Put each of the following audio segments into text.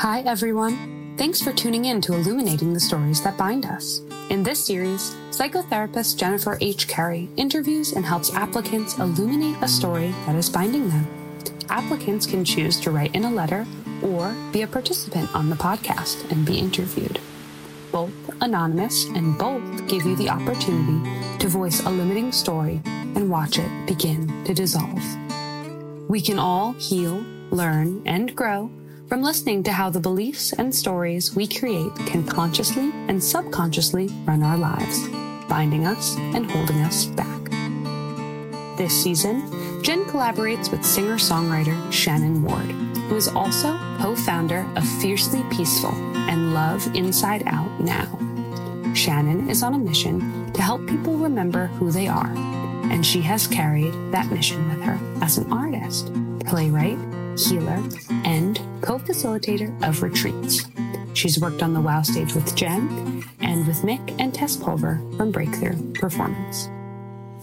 Hi, everyone. Thanks for tuning in to Illuminating the Stories That Bind Us. In this series, psychotherapist Jennifer H. Carey interviews and helps applicants illuminate a story that is binding them. Applicants can choose to write in a letter or be a participant on the podcast and be interviewed. Both anonymous and both give you the opportunity to voice a limiting story and watch it begin to dissolve. We can all heal, learn, and grow from listening to how the beliefs and stories we create can consciously and subconsciously run our lives, binding us and holding us back. This season, Jen collaborates with singer songwriter Shannon Ward, who is also co founder of Fiercely Peaceful and Love Inside Out Now. Shannon is on a mission to help people remember who they are, and she has carried that mission with her as an artist, playwright, healer, and co facilitator of retreats. She's worked on the WOW stage with Jen and with Mick and Tess Pulver from Breakthrough Performance.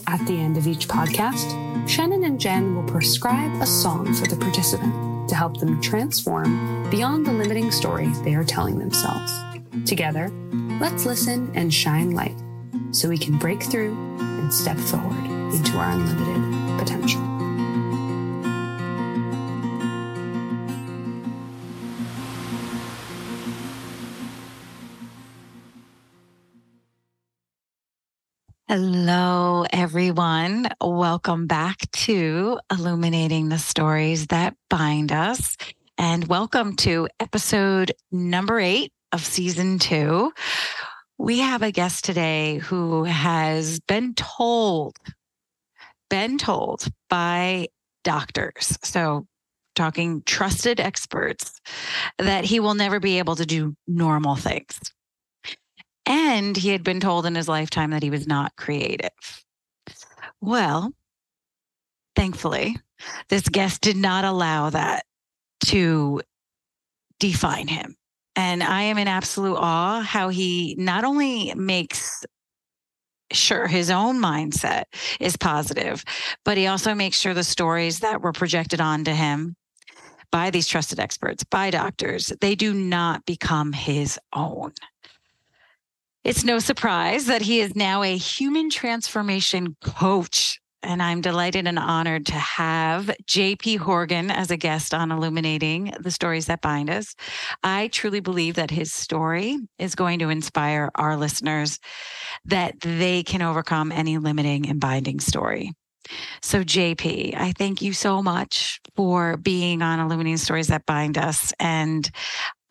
At the end of each podcast, Shannon and Jen will prescribe a song for the participant to help them transform beyond the limiting story they are telling themselves. Together, let's listen and shine light so we can break through and step forward into our unlimited potential. Hello, everyone. Welcome back to Illuminating the Stories That Bind Us. And welcome to episode number eight of season two. We have a guest today who has been told, been told by doctors. So, talking trusted experts, that he will never be able to do normal things and he had been told in his lifetime that he was not creative. Well, thankfully, this guest did not allow that to define him. And I am in absolute awe how he not only makes sure his own mindset is positive, but he also makes sure the stories that were projected onto him by these trusted experts, by doctors, they do not become his own. It's no surprise that he is now a human transformation coach. And I'm delighted and honored to have JP Horgan as a guest on Illuminating the Stories That Bind Us. I truly believe that his story is going to inspire our listeners that they can overcome any limiting and binding story. So, JP, I thank you so much for being on Illuminating Stories That Bind Us. And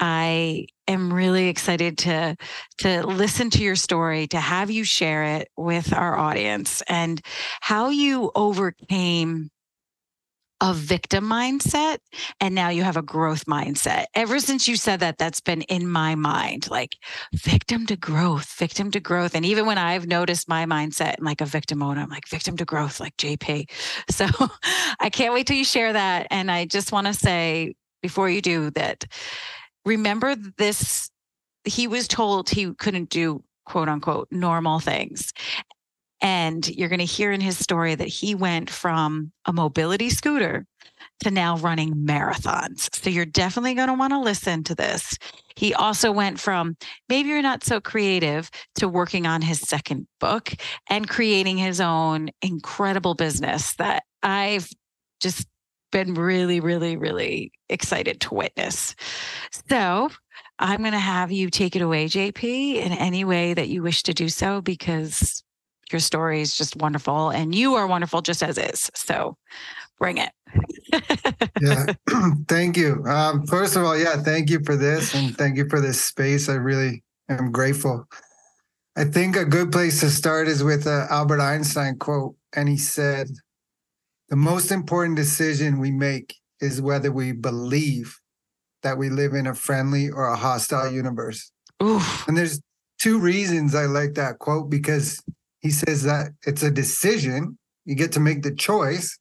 I am really excited to to listen to your story, to have you share it with our audience and how you overcame a victim mindset and now you have a growth mindset. Ever since you said that that's been in my mind like victim to growth, victim to growth and even when I've noticed my mindset like a victim mode I'm like victim to growth like JP. So I can't wait till you share that and I just want to say before you do that remember this he was told he couldn't do quote unquote normal things and you're going to hear in his story that he went from a mobility scooter to now running marathons. So you're definitely going to want to listen to this. He also went from maybe you're not so creative to working on his second book and creating his own incredible business that I've just been really, really, really excited to witness. So I'm going to have you take it away, JP, in any way that you wish to do so, because your story is just wonderful and you are wonderful just as is. So bring it. yeah. thank you. Um, first of all, yeah, thank you for this and thank you for this space. I really am grateful. I think a good place to start is with Albert Einstein quote. And he said, the most important decision we make is whether we believe that we live in a friendly or a hostile universe. Oof. And there's two reasons I like that quote because he says that it's a decision, you get to make the choice,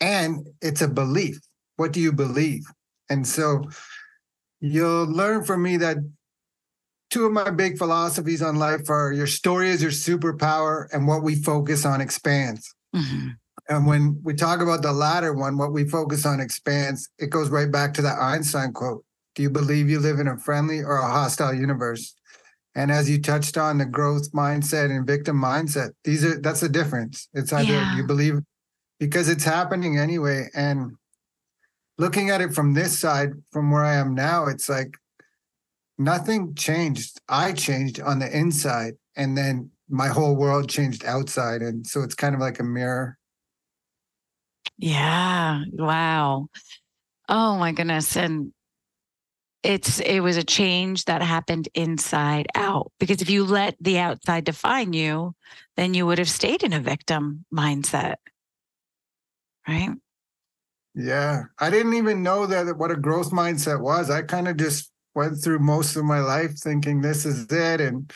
and it's a belief. What do you believe? And so you'll learn from me that two of my big philosophies on life are your story is your superpower and what we focus on expands. Mm-hmm. And when we talk about the latter one, what we focus on expands, it goes right back to that Einstein quote. Do you believe you live in a friendly or a hostile universe? And as you touched on the growth mindset and victim mindset, these are that's the difference. It's either yeah. you believe because it's happening anyway. And looking at it from this side, from where I am now, it's like nothing changed. I changed on the inside, and then my whole world changed outside. And so it's kind of like a mirror. Yeah. Wow. Oh my goodness. And it's it was a change that happened inside out because if you let the outside define you then you would have stayed in a victim mindset right yeah i didn't even know that what a growth mindset was i kind of just went through most of my life thinking this is it and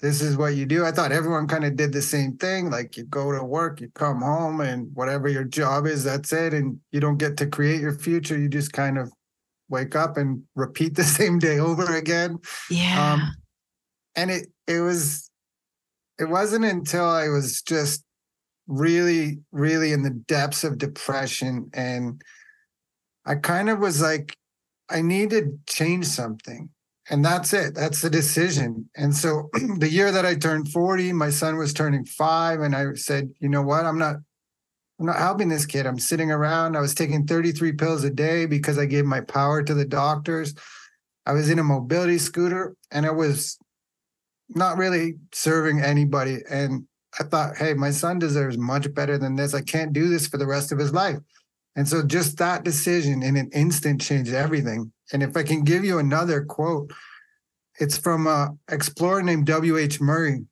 this is what you do i thought everyone kind of did the same thing like you go to work you come home and whatever your job is that's it and you don't get to create your future you just kind of wake up and repeat the same day over again. Yeah. Um, and it it was it wasn't until I was just really, really in the depths of depression and I kind of was like, I need to change something. And that's it. That's the decision. And so the year that I turned 40, my son was turning five. And I said, you know what? I'm not I'm not helping this kid. I'm sitting around. I was taking 33 pills a day because I gave my power to the doctors. I was in a mobility scooter and I was not really serving anybody. And I thought, hey, my son deserves much better than this. I can't do this for the rest of his life. And so just that decision in an instant changed everything. And if I can give you another quote, it's from an explorer named W.H. Murray.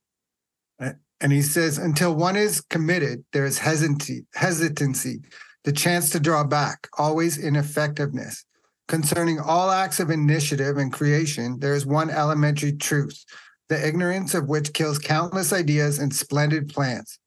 And he says, until one is committed, there is hesitancy, hesitancy, the chance to draw back, always ineffectiveness. Concerning all acts of initiative and creation, there is one elementary truth, the ignorance of which kills countless ideas and splendid plans.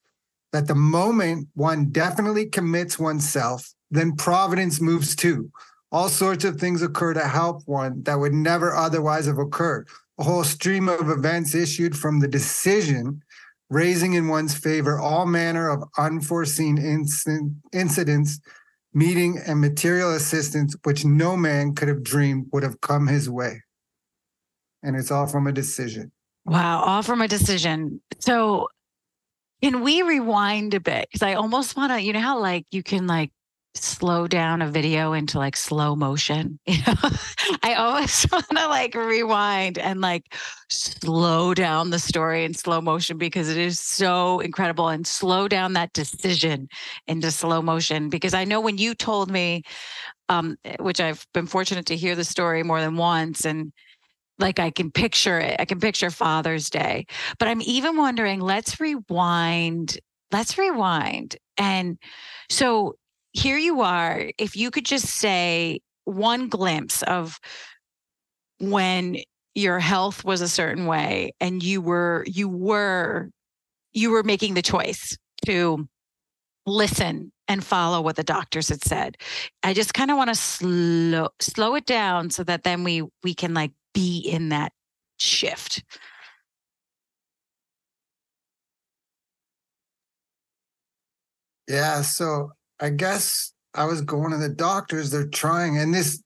That the moment one definitely commits oneself, then providence moves too. All sorts of things occur to help one that would never otherwise have occurred. A whole stream of events issued from the decision raising in one's favor all manner of unforeseen inc- incidents, meeting, and material assistance which no man could have dreamed would have come his way. And it's all from a decision. Wow, all from a decision. So, can we rewind a bit? Because I almost want to, you know, how like you can like slow down a video into like slow motion. You know, I always want to like rewind and like slow down the story in slow motion because it is so incredible and slow down that decision into slow motion. Because I know when you told me, um, which I've been fortunate to hear the story more than once and like I can picture it. I can picture Father's Day. But I'm even wondering, let's rewind. Let's rewind. And so here you are. If you could just say one glimpse of when your health was a certain way and you were you were you were making the choice to listen and follow what the doctors had said. I just kind of want to slow slow it down so that then we we can like be in that shift. Yeah, so I guess I was going to the doctors. They're trying, and this,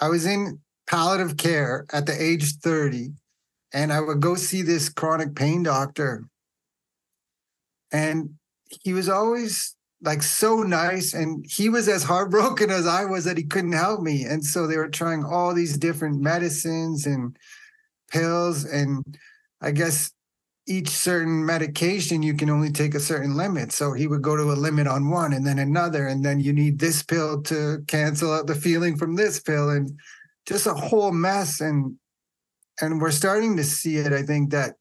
I was in palliative care at the age 30, and I would go see this chronic pain doctor. And he was always like so nice. And he was as heartbroken as I was that he couldn't help me. And so they were trying all these different medicines and pills. And I guess each certain medication you can only take a certain limit. So he would go to a limit on one and then another and then you need this pill to cancel out the feeling from this pill and just a whole mess. And and we're starting to see it i think that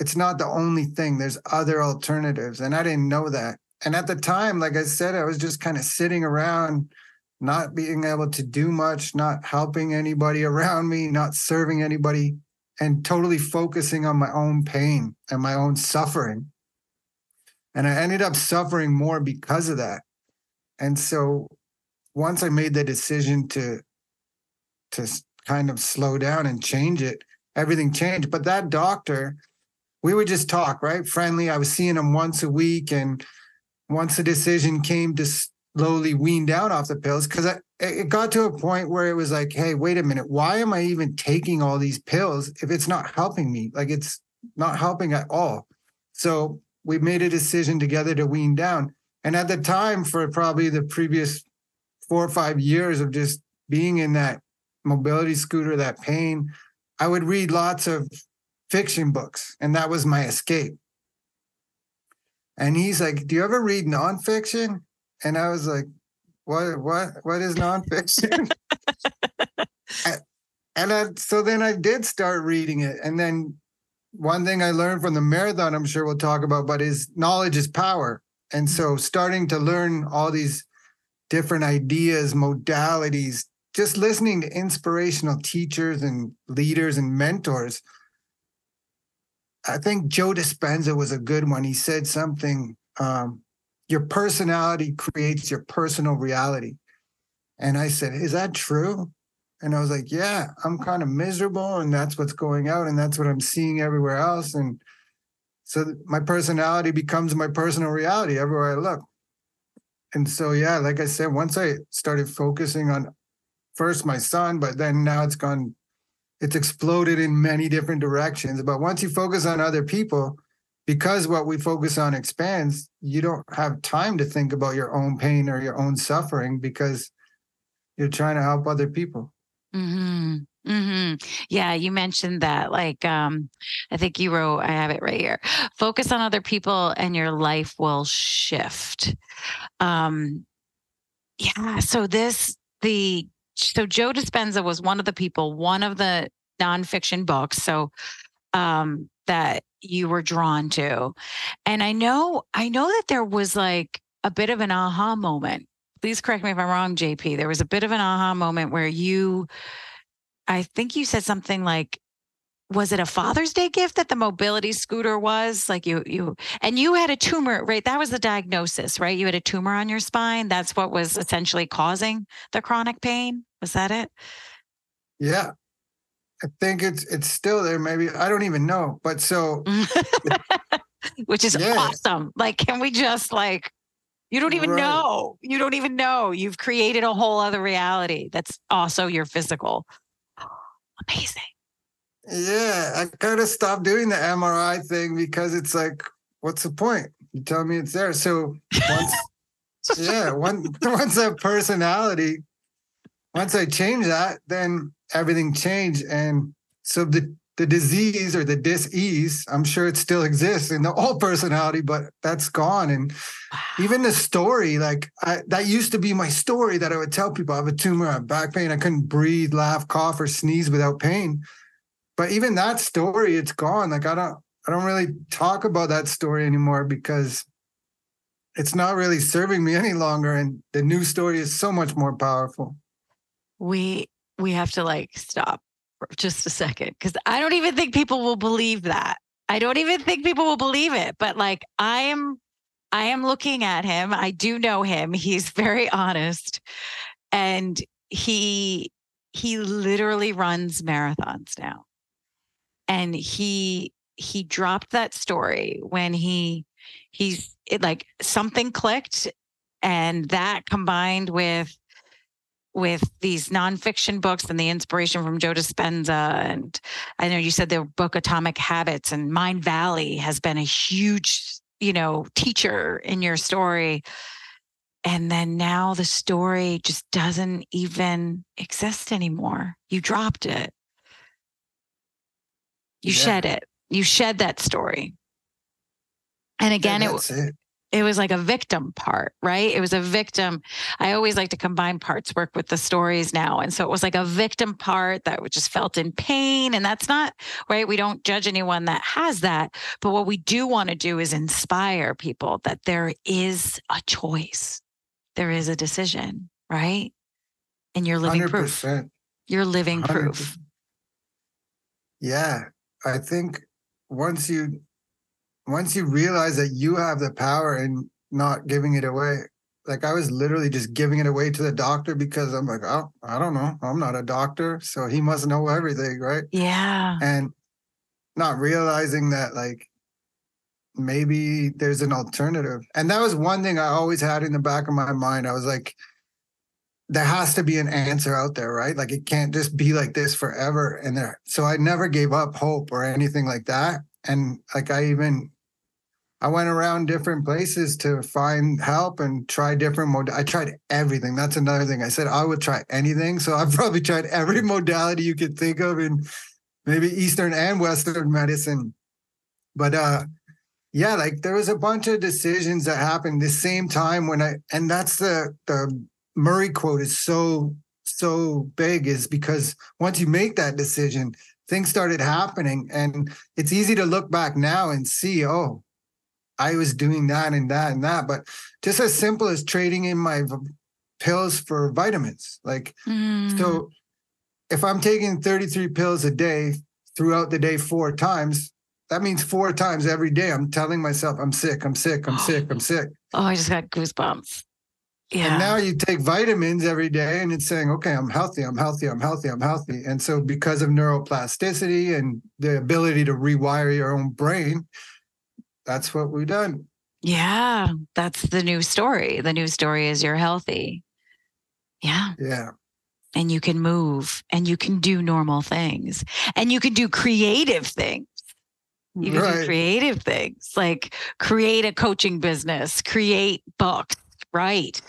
it's not the only thing. There's other alternatives and i didn't know that. And at the time like i said i was just kind of sitting around not being able to do much not helping anybody around me not serving anybody and totally focusing on my own pain and my own suffering. And I ended up suffering more because of that. And so once I made the decision to to kind of slow down and change it, everything changed. But that doctor, we would just talk, right? Friendly. I was seeing him once a week. And once the decision came to slowly wean down off the pills because it got to a point where it was like, hey, wait a minute, why am I even taking all these pills if it's not helping me? Like it's not helping at all. So we made a decision together to wean down. And at the time, for probably the previous four or five years of just being in that mobility scooter, that pain, I would read lots of fiction books, and that was my escape. And he's like, Do you ever read nonfiction? And I was like, What what what is nonfiction? and I, so then I did start reading it. And then one thing I learned from the marathon, I'm sure we'll talk about, but is knowledge is power. And so starting to learn all these different ideas, modalities, just listening to inspirational teachers and leaders and mentors. I think Joe Dispenza was a good one. He said something um, your personality creates your personal reality. And I said, Is that true? And I was like, yeah, I'm kind of miserable. And that's what's going out. And that's what I'm seeing everywhere else. And so my personality becomes my personal reality everywhere I look. And so, yeah, like I said, once I started focusing on first my son, but then now it's gone, it's exploded in many different directions. But once you focus on other people, because what we focus on expands, you don't have time to think about your own pain or your own suffering because you're trying to help other people. Mm-hmm. Mm-hmm. Yeah, you mentioned that. Like, um, I think you wrote, I have it right here. Focus on other people and your life will shift. Um, yeah. So this, the, so Joe Dispenza was one of the people, one of the nonfiction books. So, um, that you were drawn to. And I know, I know that there was like a bit of an aha moment please correct me if I'm wrong, JP. There was a bit of an aha moment where you, I think you said something like, was it a Father's Day gift that the mobility scooter was? Like you, you, and you had a tumor, right? That was the diagnosis, right? You had a tumor on your spine. That's what was essentially causing the chronic pain. Was that it? Yeah. I think it's it's still there. Maybe I don't even know. But so, which is yeah. awesome. Like, can we just like you don't even right. know. You don't even know. You've created a whole other reality that's also your physical. Amazing. Yeah, I kind of stopped doing the MRI thing because it's like, what's the point? You tell me it's there. So once, yeah, once once that personality, once I change that, then everything changed. And so the the disease or the dis-ease i'm sure it still exists in the old personality but that's gone. And even the story like I, that used to be my story that i would tell people. I have a tumor i have back pain i couldn't breathe laugh cough or sneeze without pain. But even that story it's gone. Like i don't i don't really talk about that story anymore because it's not really serving me any longer. And the new story is so much more powerful we we have to like stop for just a second because I don't even think people will believe that. I don't even think people will believe it. But like I am I am looking at him. I do know him. He's very honest. And he he literally runs marathons now. And he he dropped that story when he he's it like something clicked and that combined with with these nonfiction books and the inspiration from Joe Dispenza. And I know you said the book Atomic Habits and Mindvalley has been a huge, you know, teacher in your story. And then now the story just doesn't even exist anymore. You dropped it. You yeah. shed it. You shed that story. And again, yeah, it, it it was like a victim part, right? It was a victim. I always like to combine parts work with the stories now. And so it was like a victim part that just felt in pain. And that's not right. We don't judge anyone that has that. But what we do want to do is inspire people that there is a choice, there is a decision, right? And you're living 100%. proof. You're living 100%. proof. Yeah. I think once you once you realize that you have the power and not giving it away like i was literally just giving it away to the doctor because i'm like oh i don't know i'm not a doctor so he must know everything right yeah and not realizing that like maybe there's an alternative. And that was one thing I always had in the back of my mind. I was like, there has to be an answer out there, right? Like it can't just be like this forever. And there, so I never gave up hope or anything like that. And like I even, I went around different places to find help and try different mod. I tried everything. That's another thing. I said I would try anything. So I've probably tried every modality you could think of in maybe Eastern and Western medicine. But uh yeah, like there was a bunch of decisions that happened the same time when I and that's the the Murray quote is so so big is because once you make that decision, things started happening. And it's easy to look back now and see, oh, I was doing that and that and that. But just as simple as trading in my pills for vitamins. Like, mm. so if I'm taking 33 pills a day throughout the day four times, that means four times every day I'm telling myself I'm sick, I'm sick, I'm sick, I'm sick. Oh, I just got goosebumps. Yeah. And now you take vitamins every day and it's saying, okay, I'm healthy, I'm healthy, I'm healthy, I'm healthy. And so because of neuroplasticity and the ability to rewire your own brain, that's what we've done. Yeah, that's the new story. The new story is you're healthy. Yeah. Yeah. And you can move and you can do normal things and you can do creative things. You can right. do creative things like create a coaching business, create books, right?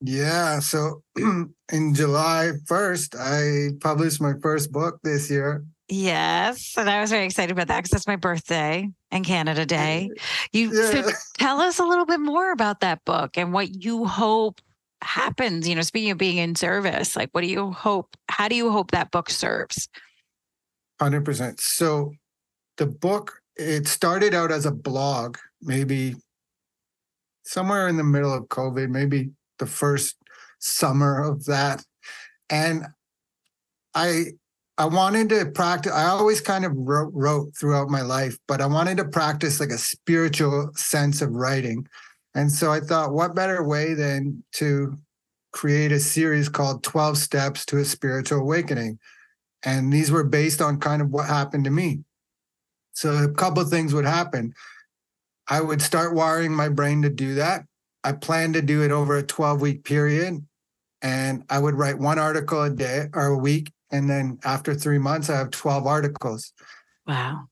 Yeah. So in July 1st, I published my first book this year. Yes. And I was very excited about that because it's my birthday and Canada Day. You yeah. so tell us a little bit more about that book and what you hope happens. You know, speaking of being in service, like what do you hope? How do you hope that book serves? 100%. So the book, it started out as a blog, maybe somewhere in the middle of COVID, maybe the first summer of that. And I I wanted to practice. I always kind of wrote, wrote, throughout my life, but I wanted to practice like a spiritual sense of writing. And so I thought, what better way than to create a series called 12 Steps to a Spiritual Awakening? And these were based on kind of what happened to me. So a couple things would happen. I would start wiring my brain to do that. I plan to do it over a 12 week period. And I would write one article a day or a week. And then after three months, I have 12 articles. Wow.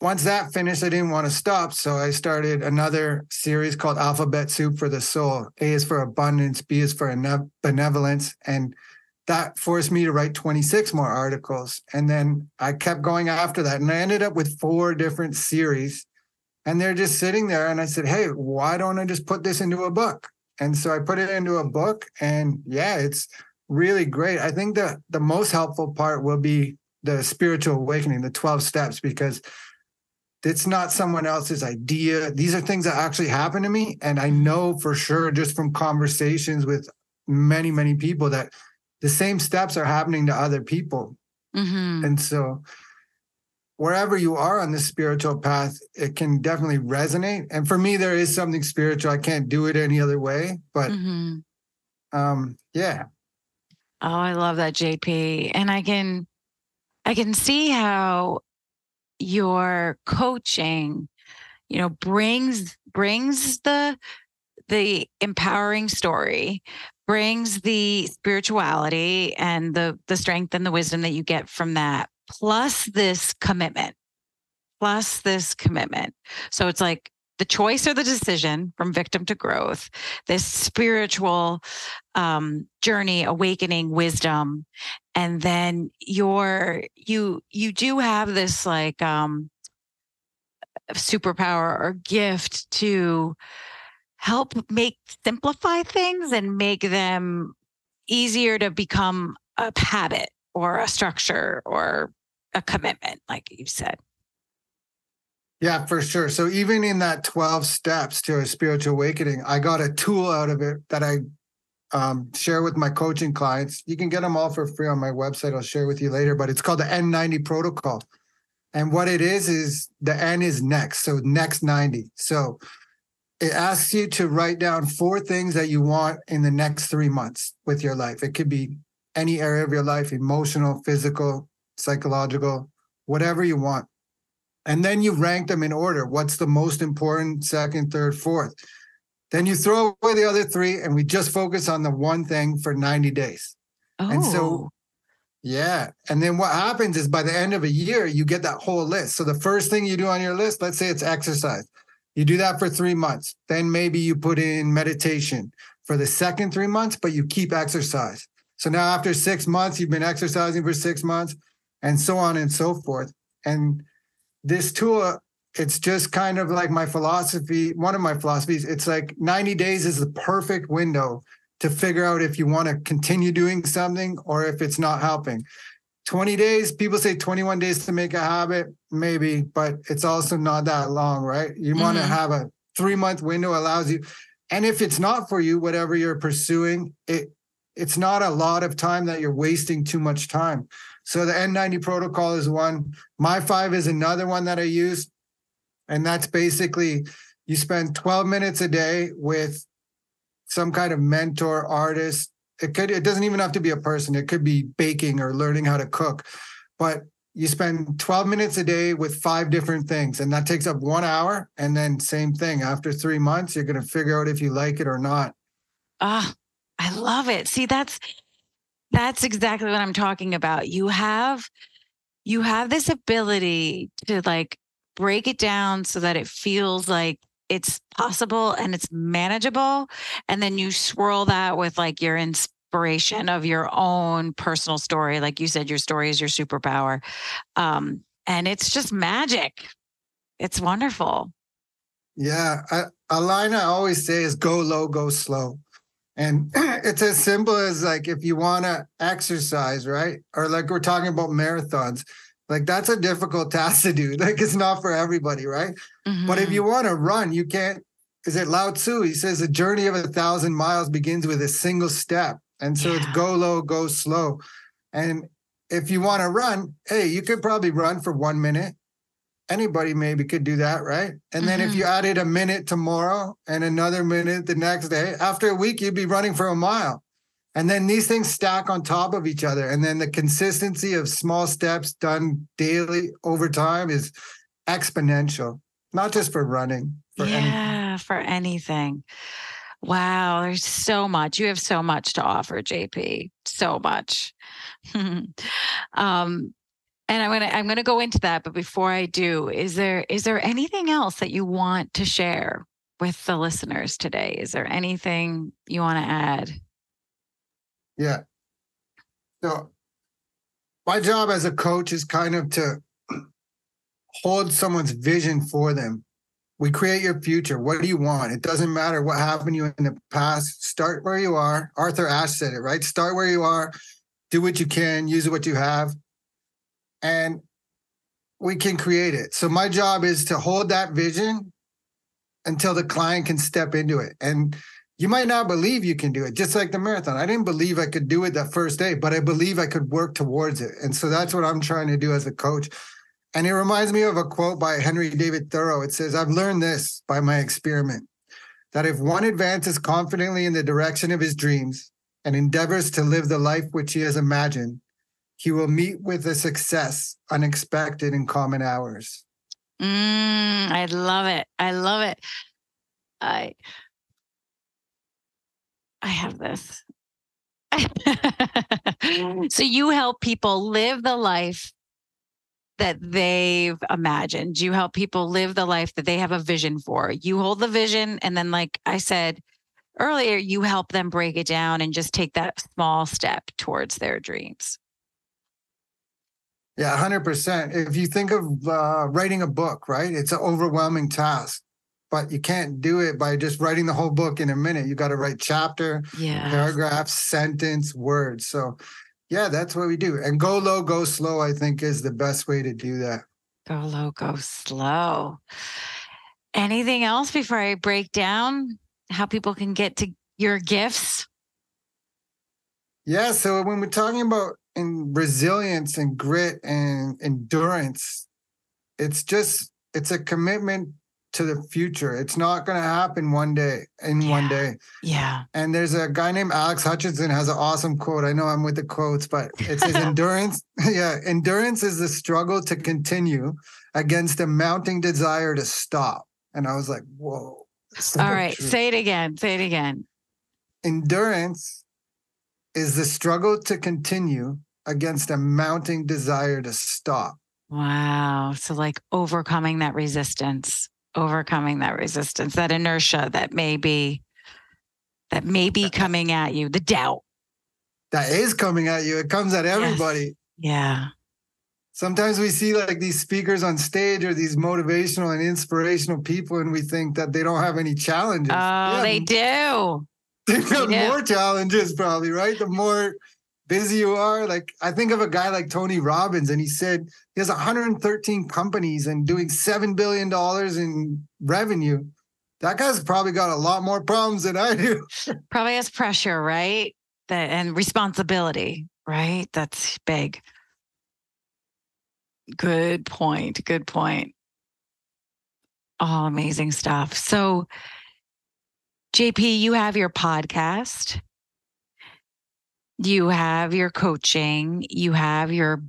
Once that finished, I didn't want to stop. So I started another series called Alphabet Soup for the Soul. A is for abundance, B is for benevolence. And that forced me to write 26 more articles. And then I kept going after that. And I ended up with four different series and they're just sitting there and i said hey why don't i just put this into a book? And so i put it into a book and yeah it's really great. I think the the most helpful part will be the spiritual awakening the 12 steps because it's not someone else's idea. These are things that actually happen to me and i know for sure just from conversations with many many people that the same steps are happening to other people. Mm-hmm. and so wherever you are on the spiritual path, it can definitely resonate. And for me, there is something spiritual. I can't do it any other way. But mm-hmm. um, yeah. Oh, I love that, JP. And I can I can see how your coaching, you know, brings brings the the empowering story brings the spirituality and the the strength and the wisdom that you get from that plus this commitment, plus this commitment. So it's like the choice or the decision from victim to growth, this spiritual um, journey, awakening, wisdom, and then your you you do have this like um, superpower or gift to help make simplify things and make them easier to become a habit or a structure or a commitment, like you said. Yeah, for sure. So even in that 12 steps to a spiritual awakening, I got a tool out of it that I um, share with my coaching clients. You can get them all for free on my website. I'll share with you later, but it's called the N90 protocol. And what it is, is the N is next. So next 90. So it asks you to write down four things that you want in the next three months with your life. It could be any area of your life emotional, physical, psychological, whatever you want. And then you rank them in order. What's the most important, second, third, fourth? Then you throw away the other three and we just focus on the one thing for 90 days. Oh. And so, oh. yeah. And then what happens is by the end of a year, you get that whole list. So the first thing you do on your list, let's say it's exercise. You do that for three months. Then maybe you put in meditation for the second three months, but you keep exercise. So now after six months, you've been exercising for six months and so on and so forth. And this tool, it's just kind of like my philosophy, one of my philosophies. It's like 90 days is the perfect window to figure out if you want to continue doing something or if it's not helping. 20 days, people say 21 days to make a habit, maybe, but it's also not that long, right? You mm-hmm. want to have a three month window allows you. And if it's not for you, whatever you're pursuing, it it's not a lot of time that you're wasting too much time. So the N90 protocol is one. My five is another one that I use. And that's basically you spend 12 minutes a day with some kind of mentor, artist, it could it doesn't even have to be a person. It could be baking or learning how to cook. But you spend 12 minutes a day with five different things. And that takes up one hour. And then same thing. After three months you're going to figure out if you like it or not. Ah i love it. See that's that's exactly what i'm talking about. You have you have this ability to like break it down so that it feels like it's possible and it's manageable and then you swirl that with like your inspiration of your own personal story. Like you said your story is your superpower um, and it's just magic. It's wonderful. Yeah I, a line i always say is go low go slow and it's as simple as like if you want to exercise right or like we're talking about marathons like that's a difficult task to do. Like it's not for everybody, right? Mm-hmm. But if you mm-hmm. want to run, you can't. Is it Lao Tzu? He says a journey of a thousand miles begins with a single step. And so yeah. it's go low, go slow. And if you want to run, hey, you could probably run for one minute. Anybody maybe could do that, right? And then mm-hmm. if you added a minute tomorrow and another minute the next day, after a week, you'd be running for a mile. And then these things stack on top of each other. And then the consistency of small steps done daily over time is exponential, not just for running. For yeah, anything. for anything. Wow, there's so much. You have so much to offer, JP. So much. um, and I'm gonna I'm gonna go into that, but before I do, is there is there anything else that you want to share with the listeners today? Is there anything you want to add? Yeah. So my job as a coach is kind of to hold someone's vision for them. We create your future. What do you want? It doesn't matter what happened to you in the past. Start where you are. Arthur Ashe said it, right? Start where you are, do what you can, use what you have, and we can create it. So my job is to hold that vision until the client can step into it. And you might not believe you can do it, just like the marathon. I didn't believe I could do it that first day, but I believe I could work towards it. And so that's what I'm trying to do as a coach. And it reminds me of a quote by Henry David Thoreau. It says, I've learned this by my experiment that if one advances confidently in the direction of his dreams and endeavors to live the life which he has imagined, he will meet with a success unexpected in common hours. Mm, I love it. I love it. I I have this. so you help people live the life that they've imagined. You help people live the life that they have a vision for. You hold the vision. And then, like I said earlier, you help them break it down and just take that small step towards their dreams. Yeah, 100%. If you think of uh, writing a book, right? It's an overwhelming task but you can't do it by just writing the whole book in a minute. You got to write chapter, yeah. paragraph, sentence, words. So, yeah, that's what we do. And go low, go slow, I think is the best way to do that. Go low, go slow. Anything else before I break down how people can get to your gifts? Yeah. So, when we're talking about in resilience and grit and endurance, it's just, it's a commitment to the future. It's not going to happen one day in Yeah. one day. Yeah. And there's a guy named Alex Hutchinson has an awesome quote. I know I'm with the quotes, but it says endurance. Yeah, endurance is the struggle to continue against a mounting desire to stop. And I was like, whoa. so All right. true. Say it again. Say it again. endurance is the struggle to continue against a mounting desire to stop. Wow. So, like overcoming that resistance, overcoming that resistance, that inertia that may be, that may be coming at you, the doubt. That is coming at you. It comes at everybody. Yeah. Sometimes we see like these speakers on stage or these motivational and inspirational people, and we think that they don't have any challenges. Oh, Yeah, they do. They've got Yeah. more challenges, probably, right? The more busy you are. Like, I think of a guy like Tony Robbins, and he said he has 113 companies and doing $7 billion in revenue. That guy's probably got a lot more problems than I do. Probably has pressure, right? That and responsibility, right? That's big. Good point. Good point. All amazing stuff. So, JP, you have your podcast, you have your coaching, you have your,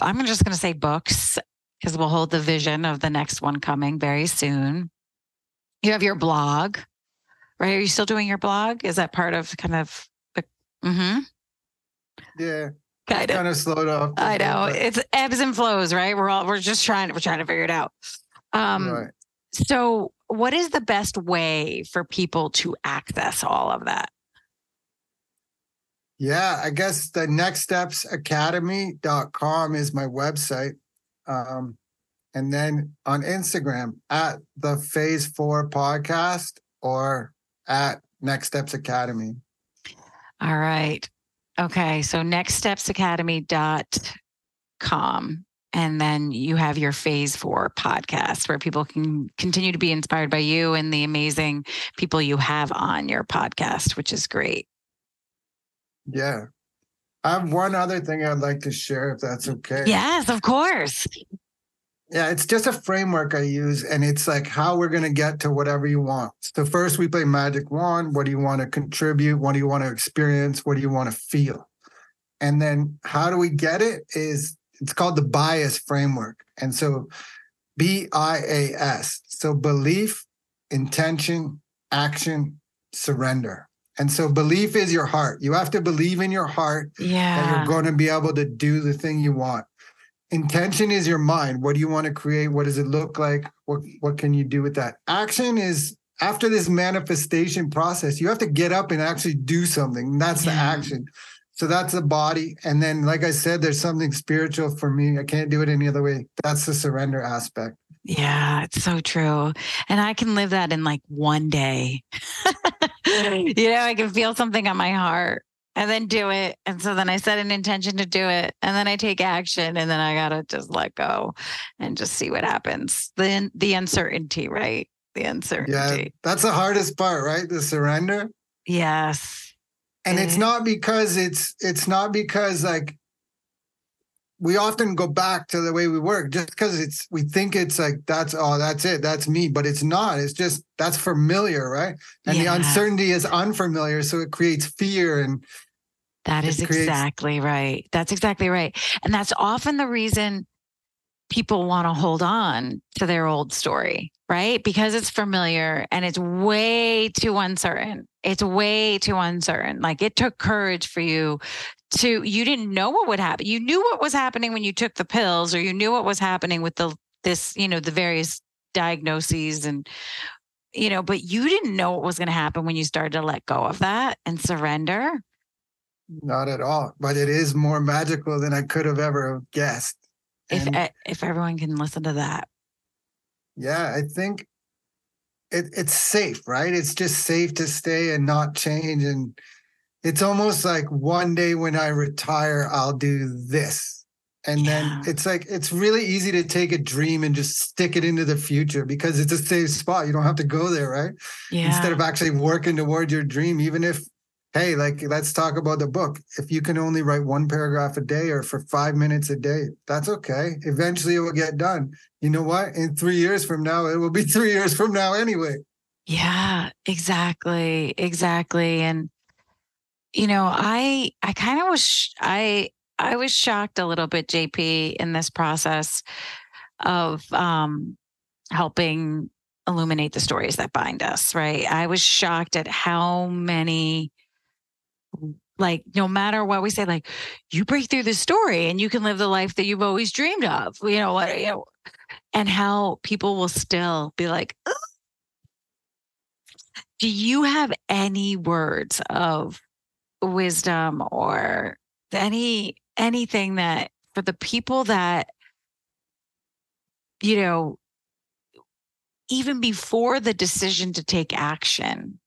I'm just going to say books because we'll hold the vision of the next one coming very soon. You have your blog, right? Are you still doing your blog? Is that part of kind of the, mm-hmm, Yeah, kind of. kind of slowed off. I know it's ebbs and flows, right? We're all we're just trying we're trying to figure it out. Um, Right. so what is the best way for people to access all of that? Yeah, I guess the next steps academy.com is my website. Um, and then on Instagram at the phase four podcast or at next steps academy. All right. Okay. So nextstepsacademy.com. And then you have your phase four podcast where people can continue to be inspired by you and the amazing people you have on your podcast, which is great. Yeah. I have one other thing I'd like to share if that's okay. Yes, of course. Yeah, it's just a framework I use, and it's like how we're going to get to whatever you want. So, first, we play Magic Wand. What do you want to contribute? What do you want to experience? What do you want to feel? And then, how do we get it? Is it's called the bias framework. And so, B I A S. So, belief, intention, action, surrender. And so, belief is your heart. You have to believe in your heart yeah. that you're going to be able to do the thing you want. Intention is your mind. What do you want to create? What does it look like? What what can you do with that? Action is after this manifestation process, you have to get up and actually do something. That's the action. So that's the body. And then, like I said, there's something spiritual for me. I can't do it any other way. That's the surrender aspect. Yeah, it's so true. And I can live that in like one day. you know, I can feel something on my heart and then do it. And so then I set an intention to do it. And then I take action and then I got to just let go and just see what happens. Then the uncertainty, right? The uncertainty. Yeah. That's the hardest part, right? The surrender. Yes. And it's Mhm. not because it's it's not because like we often go back to the way we work just because it's we think it's like that's oh that's it that's me but it's not it's just that's familiar right and the uncertainty is unfamiliar so it creates fear and that is creates- exactly right. That's exactly right. And that's often the reason people want to hold on to their old story, right? Because it's familiar and it's way too uncertain. It's way too uncertain. Like it took courage for you to, you didn't know what would happen. You knew what was happening when you took the pills, or you knew what was happening with the, this, you know, the various diagnoses and, you know, but you didn't know what was going to happen when you started to let go of that and surrender. not at all but it is more magical than i could have ever guessed if And- if everyone can listen to that Yeah, I think it, it's safe, right? It's just safe to stay and not change. And it's almost like one day when I retire, I'll do this. And Yeah. then it's like, it's really easy to take a dream and just stick it into the future because it's a safe spot. You don't have to go there, right? yeah Instead of actually working toward your dream, even if hey, like let's talk about the book. If you can only write one paragraph a day or for five minutes a day, that's okay. Eventually it will get done. You know what? In three years from now, it will be three years from now anyway. Yeah, exactly. Exactly. And you know, I I kind of was I I was shocked a little bit, JP, in this process of um helping illuminate the stories that bind us, right? I was shocked at how many like no matter what we say like you break through the story and you can live the life that you've always dreamed of you know what you know and how people will still be like do you have any words of wisdom or any anything that for the people that you know even before the decision to take action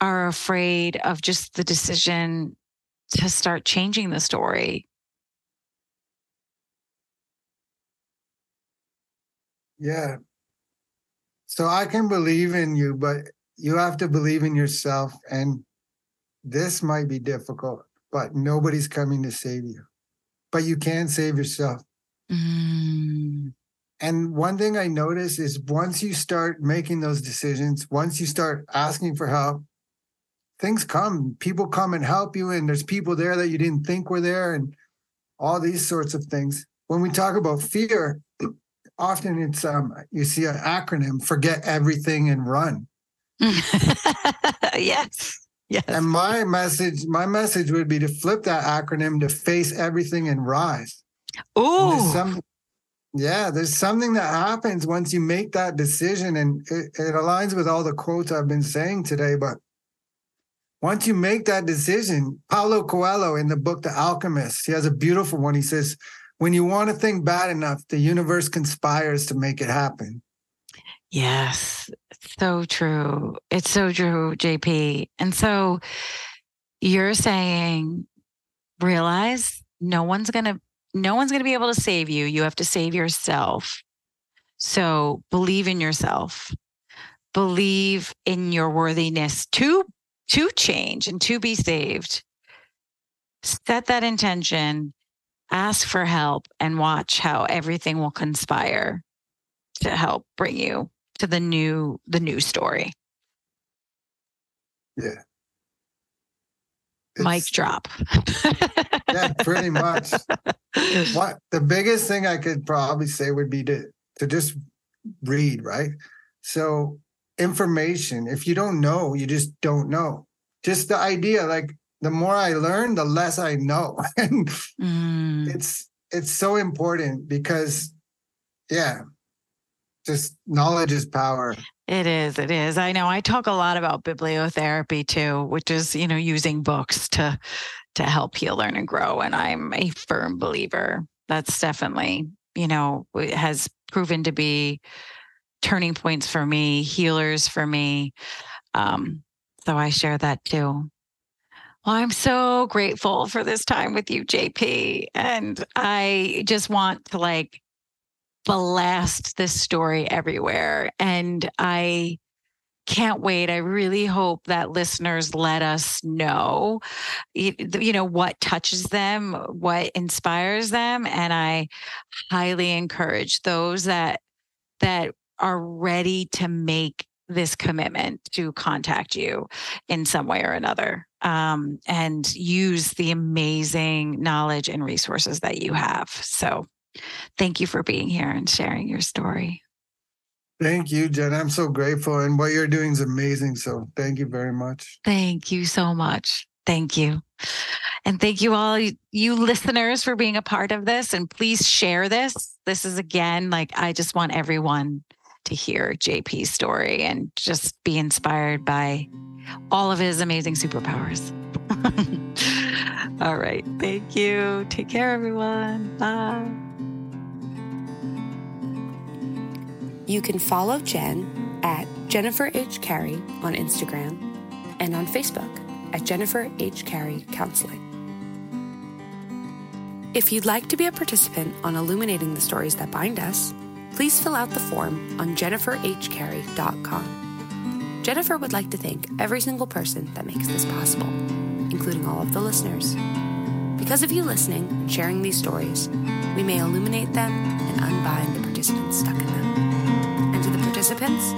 are afraid of just the decision to start changing the story. Yeah. So I can believe in you, but you have to believe in yourself. And this might be difficult, but nobody's coming to save you. But you can save yourself. Mm. And one thing I notice is once you start making those decisions, once you start asking for help, things come. People come and help you, and there's people there that you didn't think were there, and all these sorts of things. When we talk about fear, often it's um you see an acronym: forget everything and run. yes. Yes. And my message, my message would be to flip that acronym to face everything and rise. Oh, yeah, there's something that happens once you make that decision, and it, it aligns with all the quotes I've been saying today. But once you make that decision, Paulo Coelho in the book The Alchemist, he has a beautiful one. He says, When you want a thing bad enough, the universe conspires to make it happen. Yes, so true. It's so true, JP. And so you're saying, realize no one's going to no one's going to be able to save you. You have to save yourself. So believe in yourself. Believe in your worthiness to to change and to be saved. Set that intention, ask for help, and watch how everything will conspire to help bring you to the new the new story. Yeah. It's, Mic drop. yeah, pretty much. What the biggest thing I could probably say would be to to just read, right? So information. If you don't know, you just don't know. Just the idea, like the more I learn, the less I know. and mm. it's it's so important because yeah, just knowledge is power. It is. It is. I know. I talk a lot about bibliotherapy too, which is, you know, using books to to help heal, learn, and grow. And I'm a firm believer. That's definitely, you know, has proven to be turning points for me, healers for me. Um, so I share that too. Well, I'm so grateful for this time with you, JP. And I just want to like blast this story everywhere. And I can't wait. I really hope that listeners let us know, you know, what touches them, what inspires them. And I highly encourage those that, that are ready to make this commitment to contact you in some way or another um, and use the amazing knowledge and resources that you have. So, thank you for being here and sharing your story. Thank you, Jen. I'm so grateful. And what you're doing is amazing. So, thank you very much. Thank you so much. Thank you. And thank you all, you listeners, for being a part of this. And please share this. This is again, like, I just want everyone to hear JP's story and just be inspired by all of his amazing superpowers. all right. Thank you. Take care, everyone. Bye. You can follow Jen at Jennifer H. Carey on Instagram and on Facebook at Jennifer H. Carey Counseling. If you'd like to be a participant on illuminating the stories that bind us, please fill out the form on jenniferhcarey.com. Jennifer would like to thank every single person that makes this possible, including all of the listeners. Because of you listening and sharing these stories, we may illuminate them and unbind the participants stuck in them. And to the participants,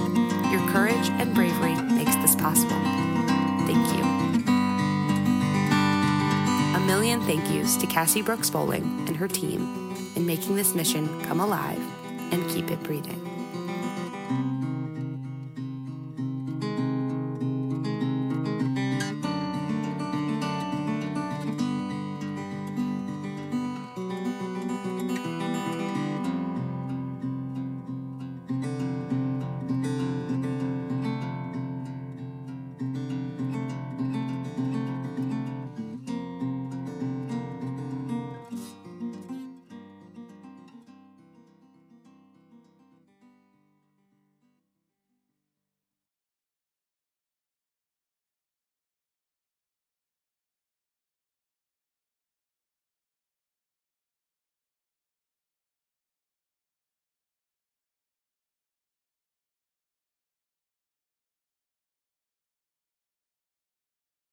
your courage and bravery makes this possible. Thank you. A million thank yous to Cassie Brooks Bowling and her team in making this mission come alive and keep it breathing.